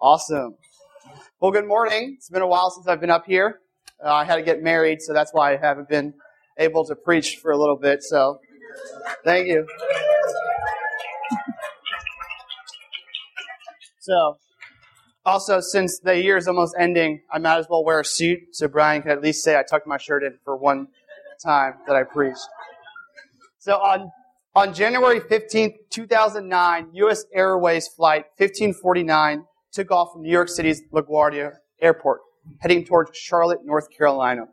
Awesome. Well, good morning. It's been a while since I've been up here. Uh, I had to get married, so that's why I haven't been able to preach for a little bit. So, thank you. So, also, since the year is almost ending, I might as well wear a suit so Brian can at least say I tucked my shirt in for one time that I preached. So, on on January 15th, 2009, U.S. Airways Flight 1549 took off from New York City's LaGuardia Airport, heading towards Charlotte, North Carolina.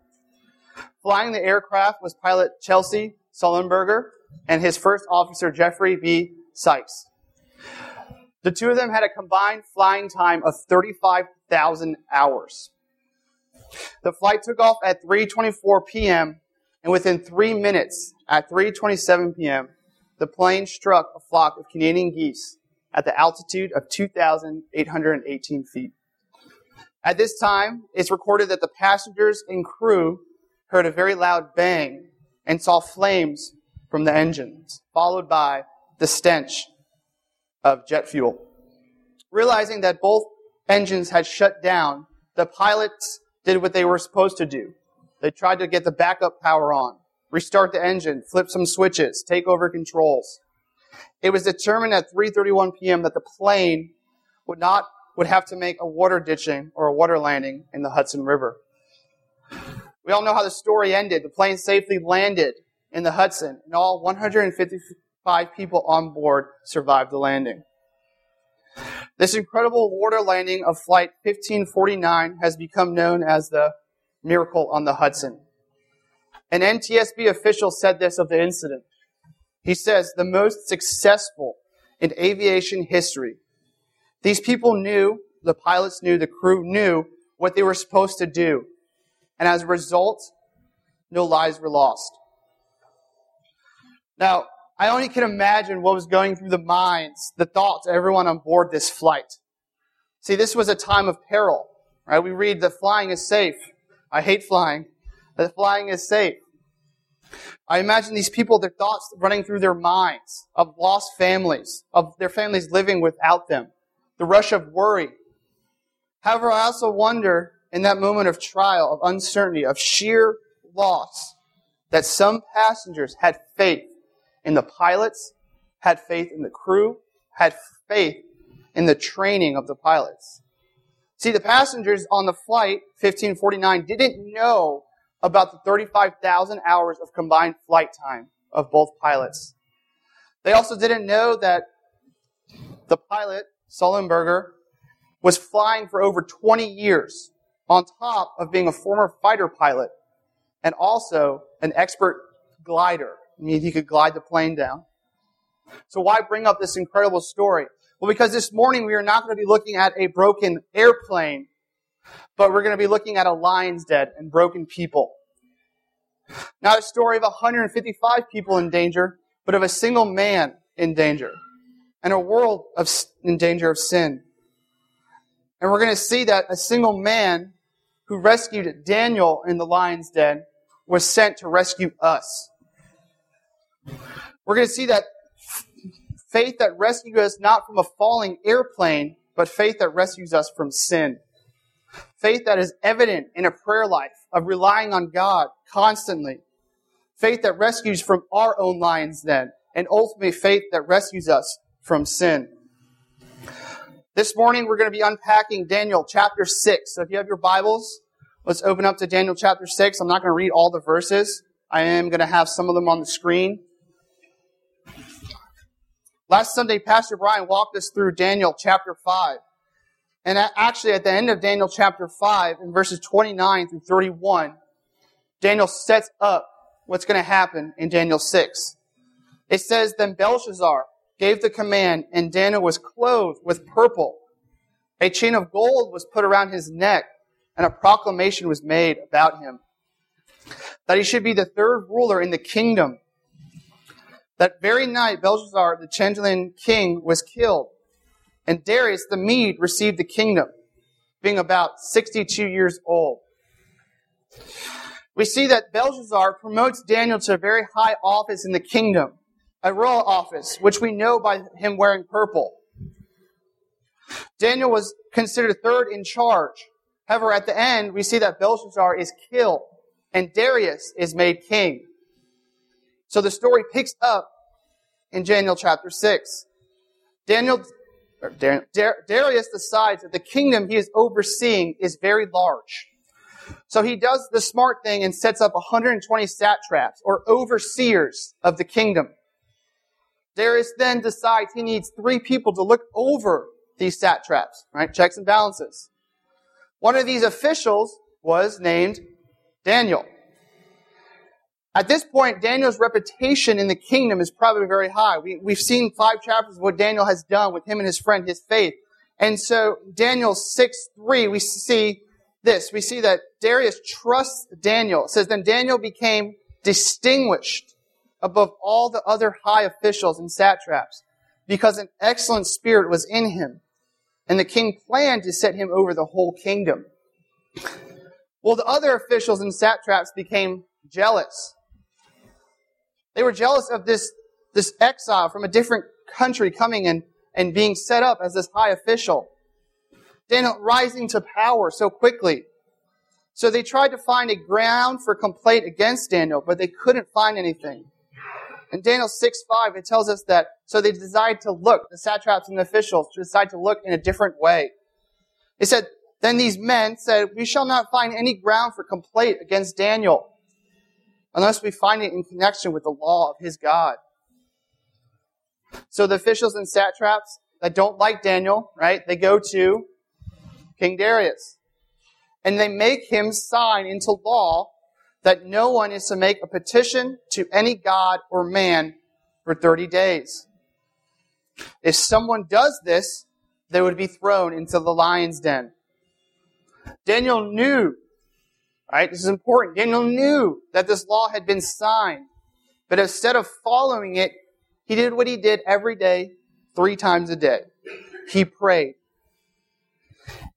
Flying the aircraft was pilot Chesley Sullenberger and his first officer Jeffrey B. Skiles. The two of them had a combined flying time of 35,000 hours. The flight took off at 3:24 p.m. and within 3 minutes at 3:27 p.m the plane struck a flock of Canadian geese at the altitude of 2,818 feet. At this time, it's recorded that the passengers and crew heard a very loud bang and saw flames from the engines, followed by the stench of jet fuel. Realizing that both engines had shut down, the pilots did what they were supposed to do. They tried to get the backup power on restart the engine, flip some switches, take over controls. It was determined at 3:31 p.m. that the plane would not would have to make a water ditching or a water landing in the Hudson River. We all know how the story ended. The plane safely landed in the Hudson, and all 155 people on board survived the landing. This incredible water landing of Flight 1549 has become known as the Miracle on the Hudson. An NTSB official said this of the incident. He says, the most successful in aviation history. These people knew, the pilots knew, the crew knew what they were supposed to do. And as a result, no lives were lost. Now, I only can imagine what was going through the minds, the thoughts of everyone on board this flight. See, this was a time of peril, right? We read that flying is safe. I hate flying that flying is safe. I imagine these people, their thoughts running through their minds of lost families, of their families living without them, the rush of worry. However, I also wonder in that moment of trial, of uncertainty, of sheer loss, that some passengers had faith in the pilots, had faith in the crew, had faith in the training of the pilots. See, the passengers on the flight 1549 didn't know about the 35,000 hours of combined flight time of both pilots. They also didn't know that the pilot, Sullenberger, was flying for over 20 years on top of being a former fighter pilot and also an expert glider. I mean, he could glide the plane down. So why bring up this incredible story? Well, because this morning we are not going to be looking at a broken airplane but we're going to be looking at a lion's den and broken people. Not a story of 155 people in danger, but of a single man in danger and a world of, in danger of sin. And we're going to see that a single man who rescued Daniel in the lion's den was sent to rescue us. We're going to see that faith that rescues us not from a falling airplane, but faith that rescues us from sin. Faith that is evident in a prayer life of relying on God constantly. Faith that rescues from our own lions then. And ultimately faith that rescues us from sin. This morning we're going to be unpacking Daniel chapter 6. So if you have your Bibles, let's open up to Daniel chapter 6. I'm not going to read all the verses. I am going to have some of them on the screen. Last Sunday, Pastor Brian walked us through Daniel chapter 5. And actually, at the end of Daniel chapter 5, in verses 29 through 31, Daniel sets up what's going to happen in Daniel 6. It says, Then Belshazzar gave the command, and Daniel was clothed with purple. A chain of gold was put around his neck, and a proclamation was made about him that he should be the third ruler in the kingdom. That very night, Belshazzar, the Chaldean king, was killed and Darius the Mede received the kingdom, being about 62 years old. We see that Belshazzar promotes Daniel to a very high office in the kingdom, a royal office, which we know by him wearing purple. Daniel was considered third in charge. However, at the end, we see that Belshazzar is killed and Darius is made king. So the story picks up in Daniel chapter 6. Daniel, Darius decides that the kingdom he is overseeing is very large. So he does the smart thing and sets up 120 satraps or overseers of the kingdom. Darius then decides he needs three people to look over these satraps, right? Checks and balances. One of these officials was named Daniel. At this point, Daniel's reputation in the kingdom is probably very high. We, we've seen five chapters of what Daniel has done with him and his friend, his faith. And so, Daniel 6 3, we see this. We see that Darius trusts Daniel. It says, Then Daniel became distinguished above all the other high officials and satraps because an excellent spirit was in him. And the king planned to set him over the whole kingdom. Well, the other officials and satraps became jealous. They were jealous of this, this exile from a different country coming and, and being set up as this high official. Daniel rising to power so quickly. So they tried to find a ground for complaint against Daniel, but they couldn't find anything. In Daniel 6 5, it tells us that so they decided to look, the satraps and the officials decided to look in a different way. They said, Then these men said, We shall not find any ground for complaint against Daniel unless we find it in connection with the law of his God. So the officials and satraps that don't like Daniel, right, they go to King Darius. And they make him sign into law that no one is to make a petition to any god or man for 30 days. If someone does this, they would be thrown into the lion's den. Daniel knew, right? This is important. Daniel knew that this law had been signed, but instead of following it, he did what he did every day, three times a day. He prayed.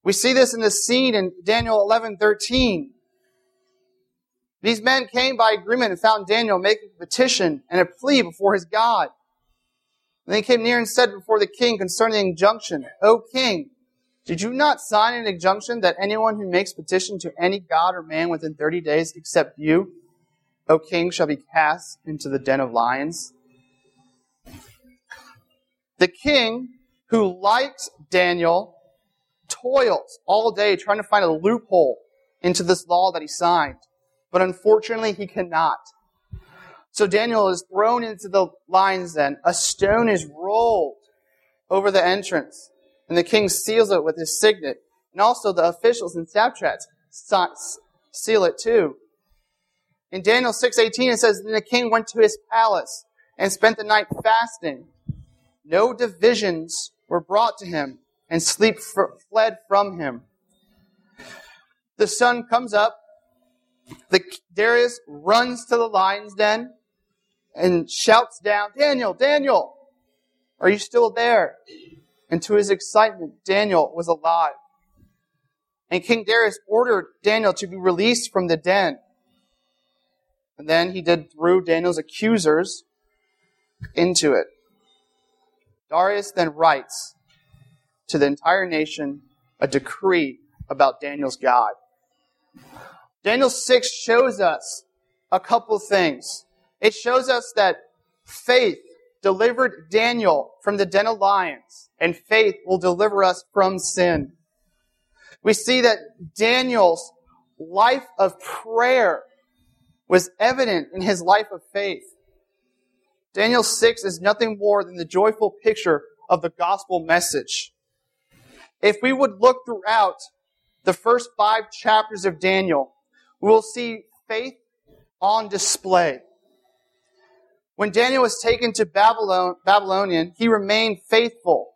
We see this in the scene in Daniel 11 13. These men came by agreement and found Daniel making a petition and a plea before his God. And they came near and said before the king concerning the injunction, O king, did you not sign an injunction that anyone who makes petition to any god or man within 30 days except you, O king, shall be cast into the den of lions? The king, who likes Daniel, toils all day trying to find a loophole into this law that he signed. But unfortunately, he cannot. So Daniel is thrown into the lion's den. A stone is rolled over the entrance, and the king seals it with his signet. And also the officials and satraps seal it too. In Daniel 6:18 it says, "Then the king went to his palace and spent the night fasting. No divisions were brought to him, and sleep fled from him. The sun comes up. The Darius runs to the lion's den and shouts down, Daniel, Daniel, are you still there? And to his excitement, Daniel was alive. And King Darius ordered Daniel to be released from the den. And then he did through Daniel's accusers into it. Darius then writes, to the entire nation a decree about Daniel's God. Daniel 6 shows us a couple things. It shows us that faith delivered Daniel from the den of lions, and faith will deliver us from sin. We see that Daniel's life of prayer was evident in his life of faith. Daniel 6 is nothing more than the joyful picture of the gospel message. If we would look throughout the first five chapters of Daniel, we will see faith on display. When Daniel was taken to Babylon, Babylonian, he remained faithful.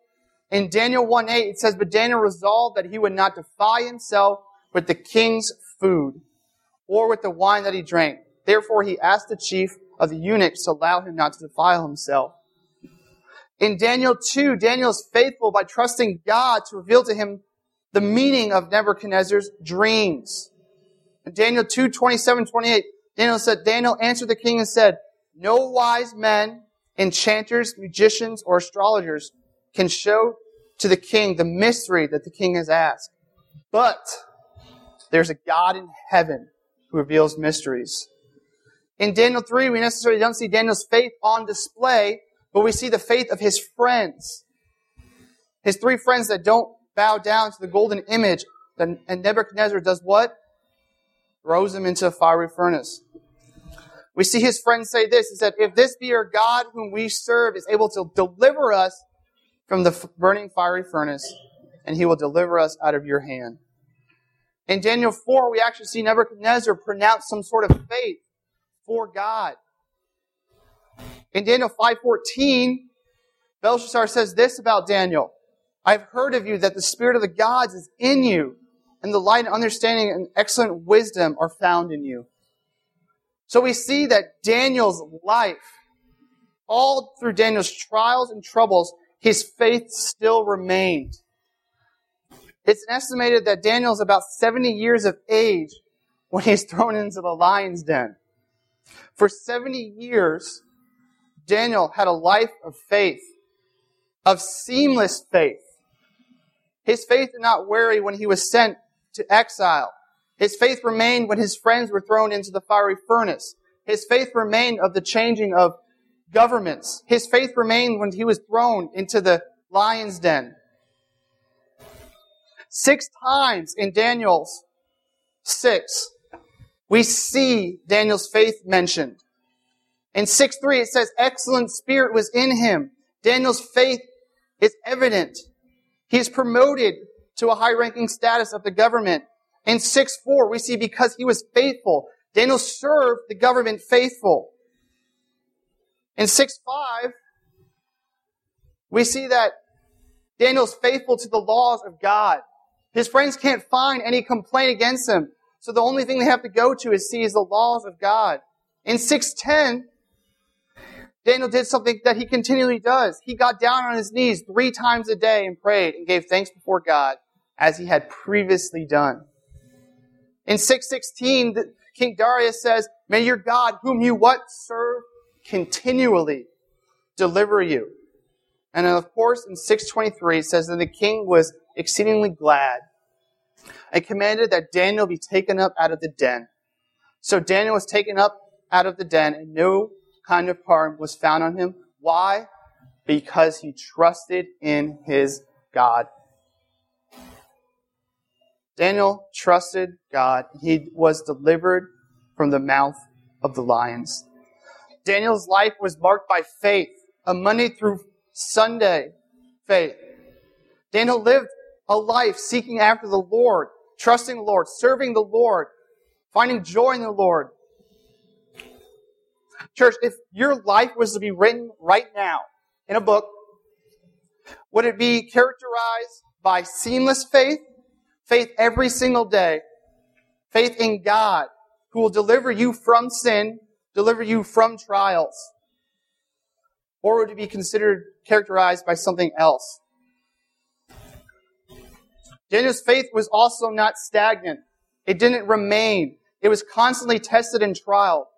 In Daniel 1 8, it says, But Daniel resolved that he would not defy himself with the king's food or with the wine that he drank. Therefore, he asked the chief of the eunuchs to allow him not to defile himself. In Daniel 2, Daniel is faithful by trusting God to reveal to him the meaning of Nebuchadnezzar's dreams. In Daniel 2, 27, 28, Daniel said, Daniel answered the king and said, No wise men, enchanters, magicians, or astrologers can show to the king the mystery that the king has asked. But there's a God in heaven who reveals mysteries. In Daniel 3, we necessarily don't see Daniel's faith on display, but we see the faith of his friends. His three friends that don't bow down to the golden image. And Nebuchadnezzar does what? Throws him into a fiery furnace. We see his friends say this. He said, If this be your God whom we serve is able to deliver us from the burning fiery furnace, and he will deliver us out of your hand. In Daniel 4, we actually see Nebuchadnezzar pronounce some sort of faith for God. In Daniel 5.14, Belshazzar says this about Daniel. I've heard of you that the spirit of the gods is in you, and the light and understanding and excellent wisdom are found in you. So we see that Daniel's life, all through Daniel's trials and troubles, his faith still remained. It's estimated that Daniel's about 70 years of age when he's thrown into the lion's den. For 70 years, Daniel had a life of faith, of seamless faith. His faith did not weary when he was sent to exile. His faith remained when his friends were thrown into the fiery furnace. His faith remained of the changing of governments. His faith remained when he was thrown into the lion's den. Six times in Daniel's 6, we see Daniel's faith mentioned. In 6 3, it says, excellent spirit was in him. Daniel's faith is evident. He is promoted to a high ranking status of the government. In 6 4, we see because he was faithful. Daniel served the government faithful. In 6 5, we see that Daniel's faithful to the laws of God. His friends can't find any complaint against him. So the only thing they have to go to is see is the laws of God. In 610, Daniel did something that he continually does. He got down on his knees three times a day and prayed and gave thanks before God as he had previously done. In 616, King Darius says, May your God, whom you what? Serve continually, deliver you. And of course, in 623, it says that the king was exceedingly glad and commanded that Daniel be taken up out of the den. So Daniel was taken up out of the den, and no kind of harm was found on him. Why? Because he trusted in his God. Daniel trusted God. He was delivered from the mouth of the lions. Daniel's life was marked by faith, a Monday through Sunday faith. Daniel lived a life seeking after the Lord, trusting the Lord, serving the Lord, finding joy in the Lord. Church, if your life was to be written right now in a book, would it be characterized by seamless faith, faith every single day, faith in God, who will deliver you from sin, deliver you from trials? Or would it be considered characterized by something else? Daniel's faith was also not stagnant. It didn't remain. It was constantly tested and trial.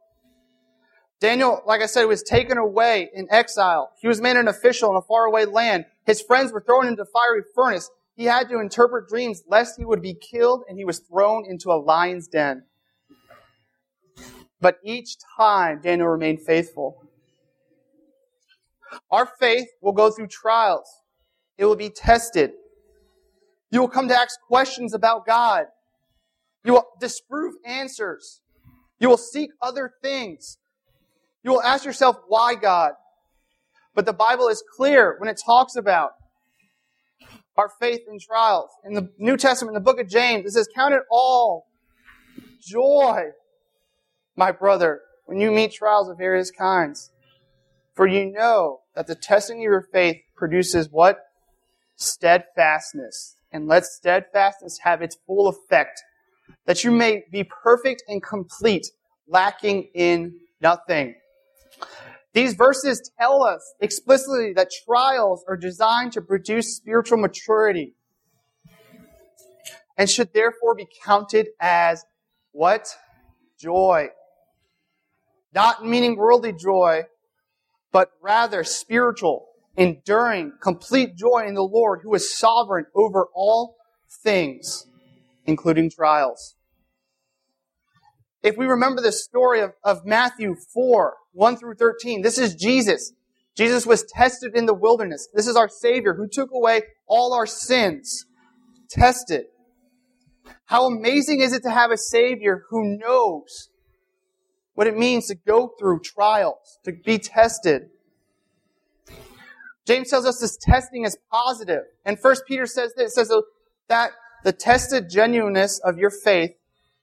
Daniel, like I said, was taken away in exile. He was made an official in a faraway land. His friends were thrown into a fiery furnace. He had to interpret dreams lest he would be killed, and he was thrown into a lion's den. But each time, Daniel remained faithful. Our faith will go through trials. It will be tested. You will come to ask questions about God. You will disprove answers. You will seek other things. You will ask yourself, why God? But the Bible is clear when it talks about our faith in trials. In the New Testament, in the book of James, it says, Count it all joy, my brother, when you meet trials of various kinds. For you know that the testing of your faith produces what? Steadfastness and let steadfastness have its full effect, that you may be perfect and complete, lacking in nothing. These verses tell us explicitly that trials are designed to produce spiritual maturity and should therefore be counted as what? Joy. Not meaning worldly joy, but rather spiritual, enduring complete joy in the Lord who is sovereign over all things, including trials. If we remember the story of, of Matthew 4, 1 through 13, this is Jesus. Jesus was tested in the wilderness. This is our Savior who took away all our sins. Tested. How amazing is it to have a Savior who knows what it means to go through trials, to be tested. James tells us this testing is positive. And First Peter says this, says that the tested genuineness of your faith,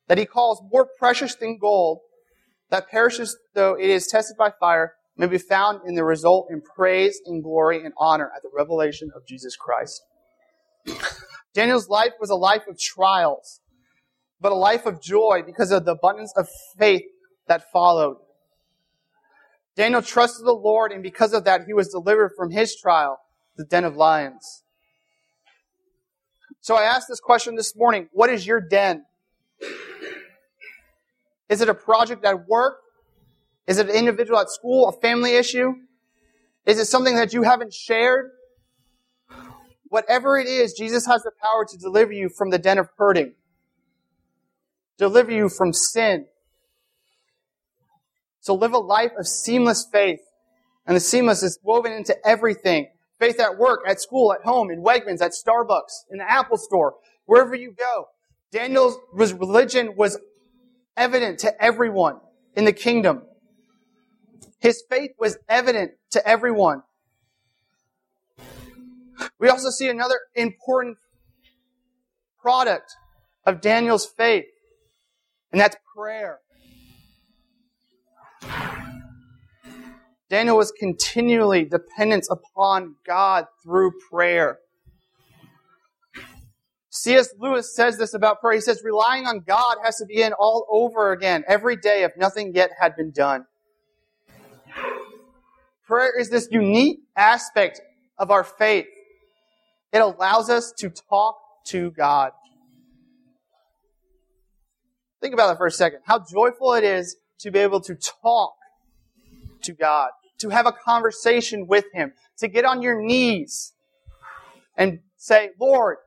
that he calls more precious than gold, that perishes though it is tested by fire, may be found in the result in praise and glory and honor at the revelation of Jesus Christ. Daniel's life was a life of trials, but a life of joy because of the abundance of faith that followed. Daniel trusted the Lord, and because of that, he was delivered from his trial, the den of lions. So I asked this question this morning What is your den? Is it a project at work? Is it an individual at school, a family issue? Is it something that you haven't shared? Whatever it is, Jesus has the power to deliver you from the den of hurting, deliver you from sin, so live a life of seamless faith. And the seamless is woven into everything. Faith at work, at school, at home, in Wegmans, at Starbucks, in the Apple store, wherever you go. Daniel's religion was evident to everyone in the kingdom. His faith was evident to everyone. We also see another important product of Daniel's faith, and that's prayer. Daniel was continually dependent upon God through prayer. C.S. Lewis says this about prayer. He says, relying on God has to begin all over again every day if nothing yet had been done. Prayer is this unique aspect of our faith. It allows us to talk to God. Think about that for a second. How joyful it is to be able to talk to God to have a conversation with Him, to get on your knees and say, Lord,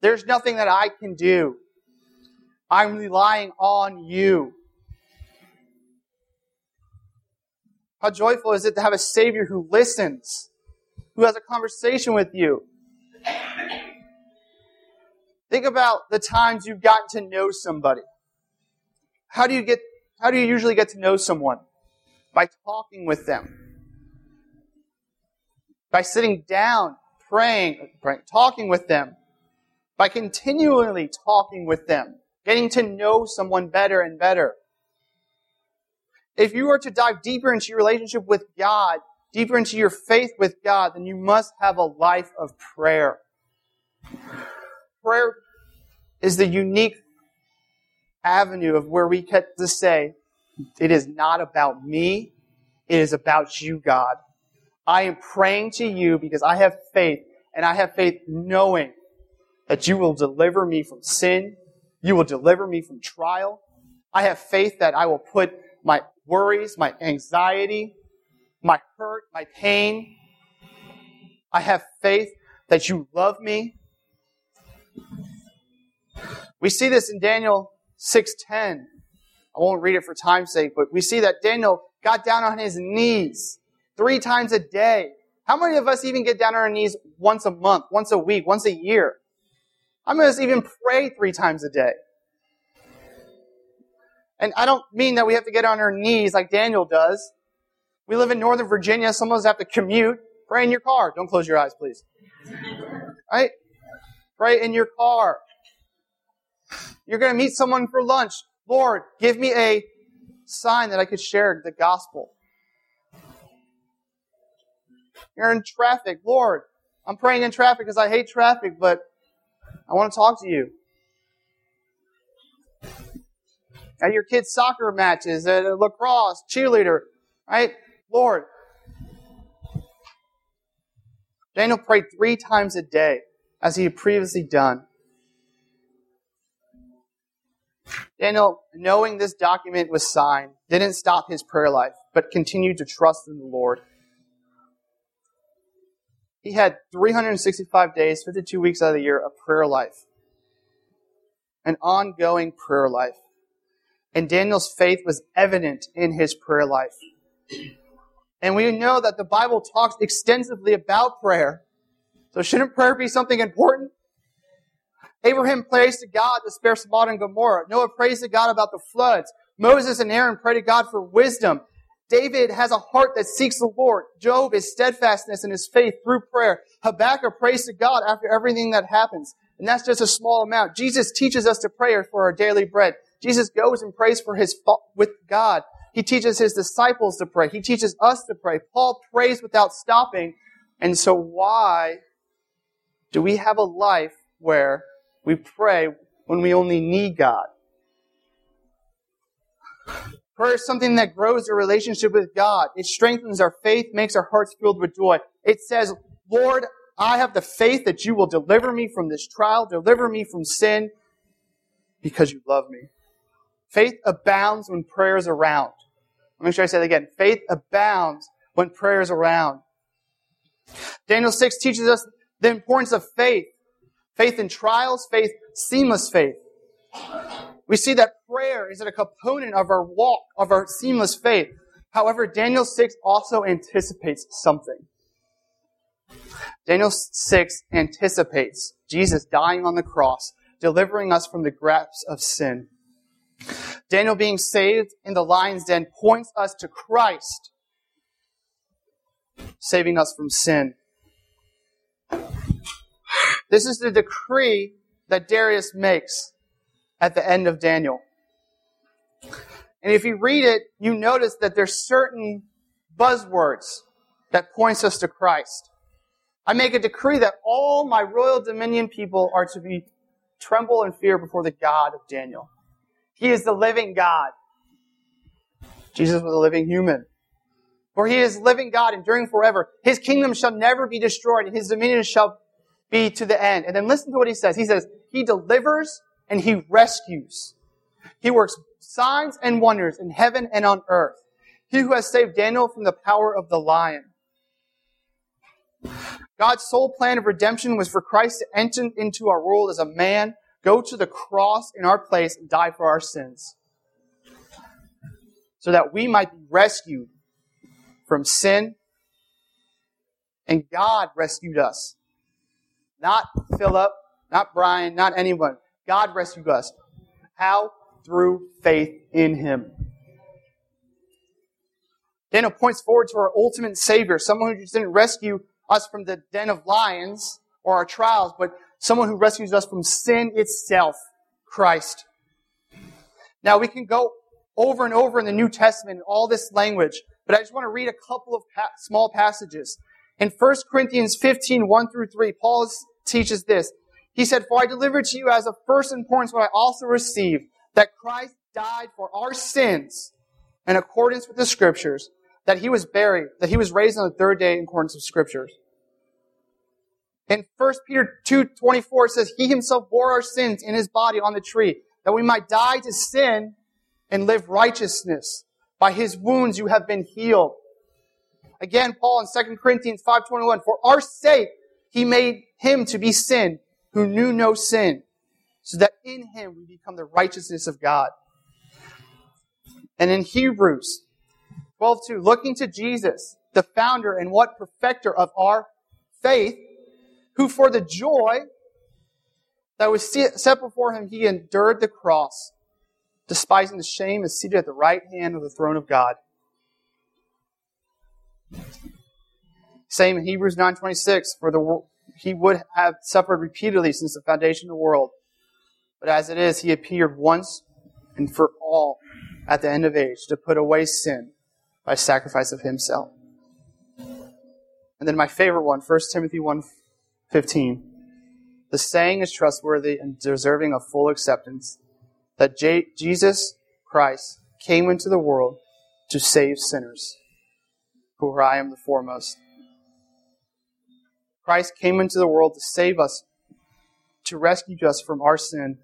there's nothing that I can do. I'm relying on you. How joyful is it to have a Savior who listens, who has a conversation with you? Think about the times you've gotten to know somebody. How do you get, how do you usually get to know someone? By talking with them, by sitting down, praying, praying, talking with them, by continually talking with them, getting to know someone better and better. If you are to dive deeper into your relationship with God, deeper into your faith with God, then you must have a life of prayer. Prayer is the unique avenue of where we get to say, it is not about me. It is about you, God. I am praying to you because I have faith, and I have faith knowing that you will deliver me from sin. You will deliver me from trial. I have faith that I will put my worries, my anxiety, my hurt, my pain. I have faith that you love me. We see this in Daniel 6:10. I won't read it for time's sake, but we see that Daniel got down on his knees three times a day. How many of us even get down on our knees once a month, once a week, once a year? How many of us even pray three times a day? And I don't mean that we have to get on our knees like Daniel does. We live in Northern Virginia. Some of us have to commute. Pray in your car. Don't close your eyes, please. Right? Pray in your car. You're going to meet someone for lunch. Lord, give me a sign that I could share the gospel. You're in traffic. Lord, I'm praying in traffic because I hate traffic, but I want to talk to you. At your kids' soccer matches, at lacrosse, cheerleader, right? Lord. Daniel prayed three times a day, as he had previously done. Daniel, knowing this document was signed, didn't stop his prayer life, but continued to trust in the Lord. he had 365 days, 52 weeks out of the year of prayer life. An ongoing prayer life. And Daniel's faith was evident in his prayer life. And we know that the Bible talks extensively about prayer. So shouldn't prayer be something important? Abraham prays to God to spare Sodom and Gomorrah. Noah prays to God about the floods. Moses and Aaron pray to God for wisdom. David has a heart that seeks the Lord. Job is steadfastness in his faith through prayer. Habakkuk prays to God after everything that happens. And that's just a small amount. Jesus teaches us to pray for our daily bread. Jesus goes and prays for his with God. He teaches his disciples to pray. He teaches us to pray. Paul prays without stopping. And so why do we have a life where we pray when we only need God? Prayer is something that grows a relationship with God. It strengthens our faith, makes our hearts filled with joy. It says, Lord, I have the faith that you will deliver me from this trial, deliver me from sin, because you love me. Faith abounds when prayer is around. Let me make sure I say that again. Faith abounds when prayer is around. Daniel 6 teaches us the importance of faith. Faith in trials, faith, seamless faith. We see that prayer is a component of our walk, of our seamless faith. However, Daniel 6 also anticipates something. Daniel 6 anticipates Jesus dying on the cross, delivering us from the grasp of sin. Daniel being saved in the lion's den points us to Christ, saving us from sin. This is the decree that Darius makes at the end of Daniel. And if you read it, you notice that there's certain buzzwords that points us to Christ. I make a decree that all my royal dominion people are to be tremble and fear before the God of Daniel. He is the living God. Jesus was a living human. For he is living God enduring forever. His kingdom shall never be destroyed and his dominion shall be to the end. And then listen to what he says. He says, he delivers and he rescues. He works signs and wonders in heaven and on earth. He who has saved Daniel from the power of the lion. God's sole plan of redemption was for Christ to enter into our world as a man go to the cross in our place and die for our sins so that we might be rescued from sin. And God rescued us. Not Philip, not Brian, not anyone. God rescued us. How? Through faith in Him. Daniel points forward to our ultimate Savior, someone who just didn't rescue us from the den of lions or our trials, but someone who rescues us from sin itself, Christ. Now we can go over and over in the New Testament, all this language, but I just want to read a couple of pa- small passages. In 1 Corinthians 15, 1 through 3, Paul teaches this. He said, For I delivered to you as of first importance what I also received, that Christ died for our sins in accordance with the scriptures, that he was buried, that he was raised on the third day in accordance with scriptures. In 1 Peter 2.24 it says, He himself bore our sins in his body on the tree, that we might die to sin and live righteousness. By his wounds you have been healed. Again, Paul in 2 Corinthians 5.21, For our sake he made him to be sin, who knew no sin, so that in him we become the righteousness of God. And in Hebrews 12.2, looking to Jesus, the founder and what perfecter of our faith, who for the joy that was set before him, he endured the cross, despising the shame, is seated at the right hand of the throne of God. Same in Hebrews 9.26, for the, he would have suffered repeatedly since the foundation of the world. But as it is, he appeared once and for all at the end of age to put away sin by sacrifice of himself. And then my favorite one, 1 Timothy 1 15. The saying is trustworthy and deserving of full acceptance that J- Jesus Christ came into the world to save sinners, who I am the foremost. Christ came into the world to save us, to rescue us from our sin.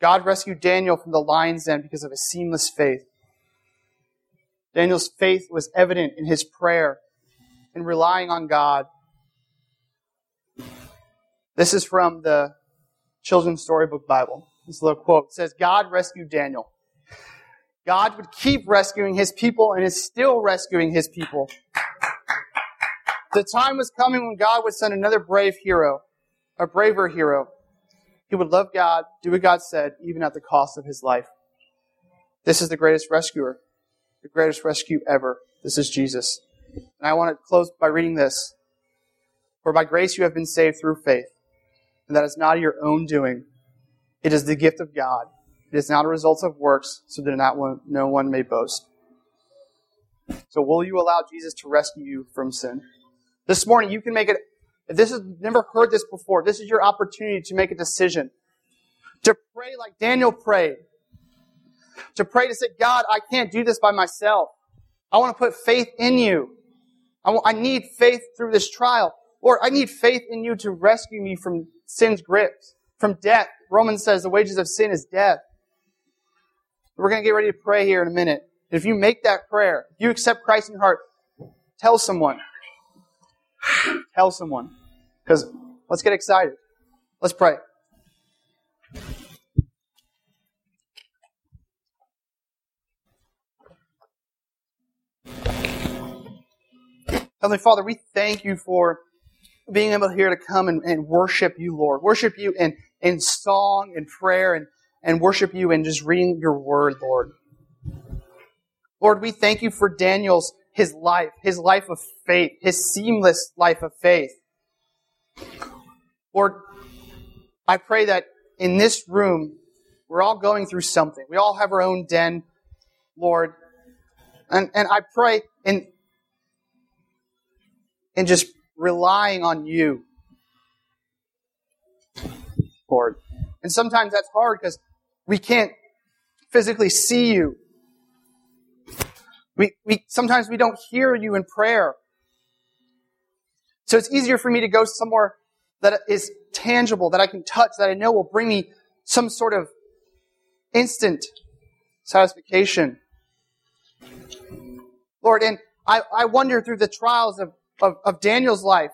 God rescued Daniel from the lion's den because of his seamless faith. Daniel's faith was evident in his prayer and relying on God This is from the Children's Storybook Bible. This little quote says, God rescued Daniel. God would keep rescuing his people and is still rescuing his people. The time was coming when God would send another brave hero, a braver hero. He would love God, do what God said, even at the cost of his life. This is the greatest rescuer, the greatest rescue ever. This is Jesus. And I want to close by reading this. For by grace you have been saved through faith, and that is not your own doing. It is the gift of God. It is not a result of works, so that not one, no one may boast. So will you allow Jesus to rescue you from sin? This morning you can make it, if this has never heard this before, this is your opportunity to make a decision. To pray like Daniel prayed. To pray to say, God, I can't do this by myself. I want to put faith in you. I need faith through this trial. Lord, I need faith in you to rescue me from sin's grips, from death. Romans says the wages of sin is death. We're going to get ready to pray here in a minute. If you make that prayer, if you accept Christ in your heart, tell someone. Tell someone. Because let's get excited. Let's pray. Heavenly Father, we thank you for being able here to come and, and worship you, Lord. Worship you in, in song and prayer and, and worship you in just reading your word, Lord. Lord, we thank you for Daniel's his life, his life of faith, his seamless life of faith. Lord, I pray that in this room, we're all going through something. We all have our own den, Lord. And, and I pray in, in just relying on you, Lord. And sometimes that's hard because we can't physically see you. We, we, sometimes we don't hear you in prayer. So it's easier for me to go somewhere that is tangible, that I can touch, that I know will bring me some sort of instant satisfaction. Lord, and I, I wonder through the trials of of, of Daniel's life,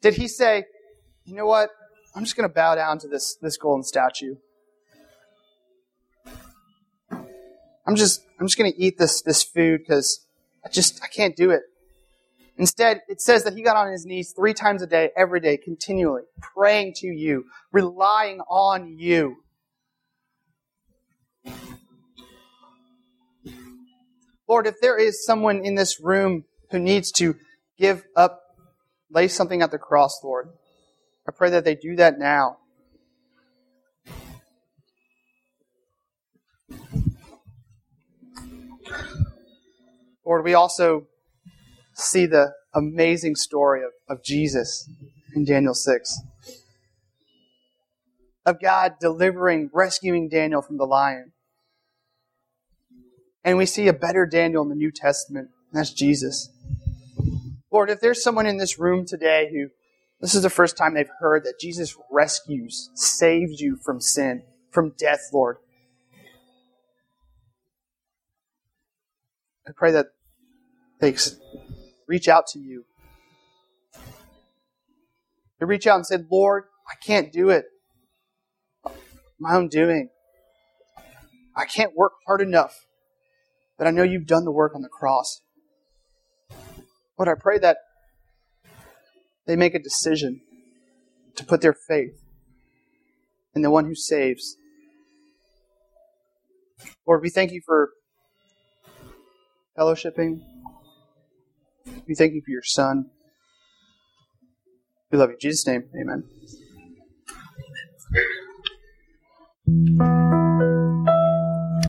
did he say, you know what? I'm just going to bow down to this, this golden statue. I'm just, I'm just going to eat this, this food because I just, I can't do it. Instead, it says that he got on his knees three times a day, every day, continually, praying to you, relying on you. Lord, if there is someone in this room who needs to give up, lay something at the cross, Lord. I pray that they do that now. Lord, we also see the amazing story of, of Jesus in Daniel 6. Of God delivering, rescuing Daniel from the lion. And we see a better Daniel in the New Testament, that's Jesus. Lord, if there's someone in this room today who this is the first time they've heard that Jesus rescues, saves you from sin, from death, Lord. I pray that they reach out to you. They reach out and say, Lord, I can't do it. My own doing. I can't work hard enough. But I know you've done the work on the cross. Lord, I pray that they make a decision to put their faith in the one who saves. Lord, we thank you for fellowshipping. We thank you for your Son. We love you. In Jesus' name, amen.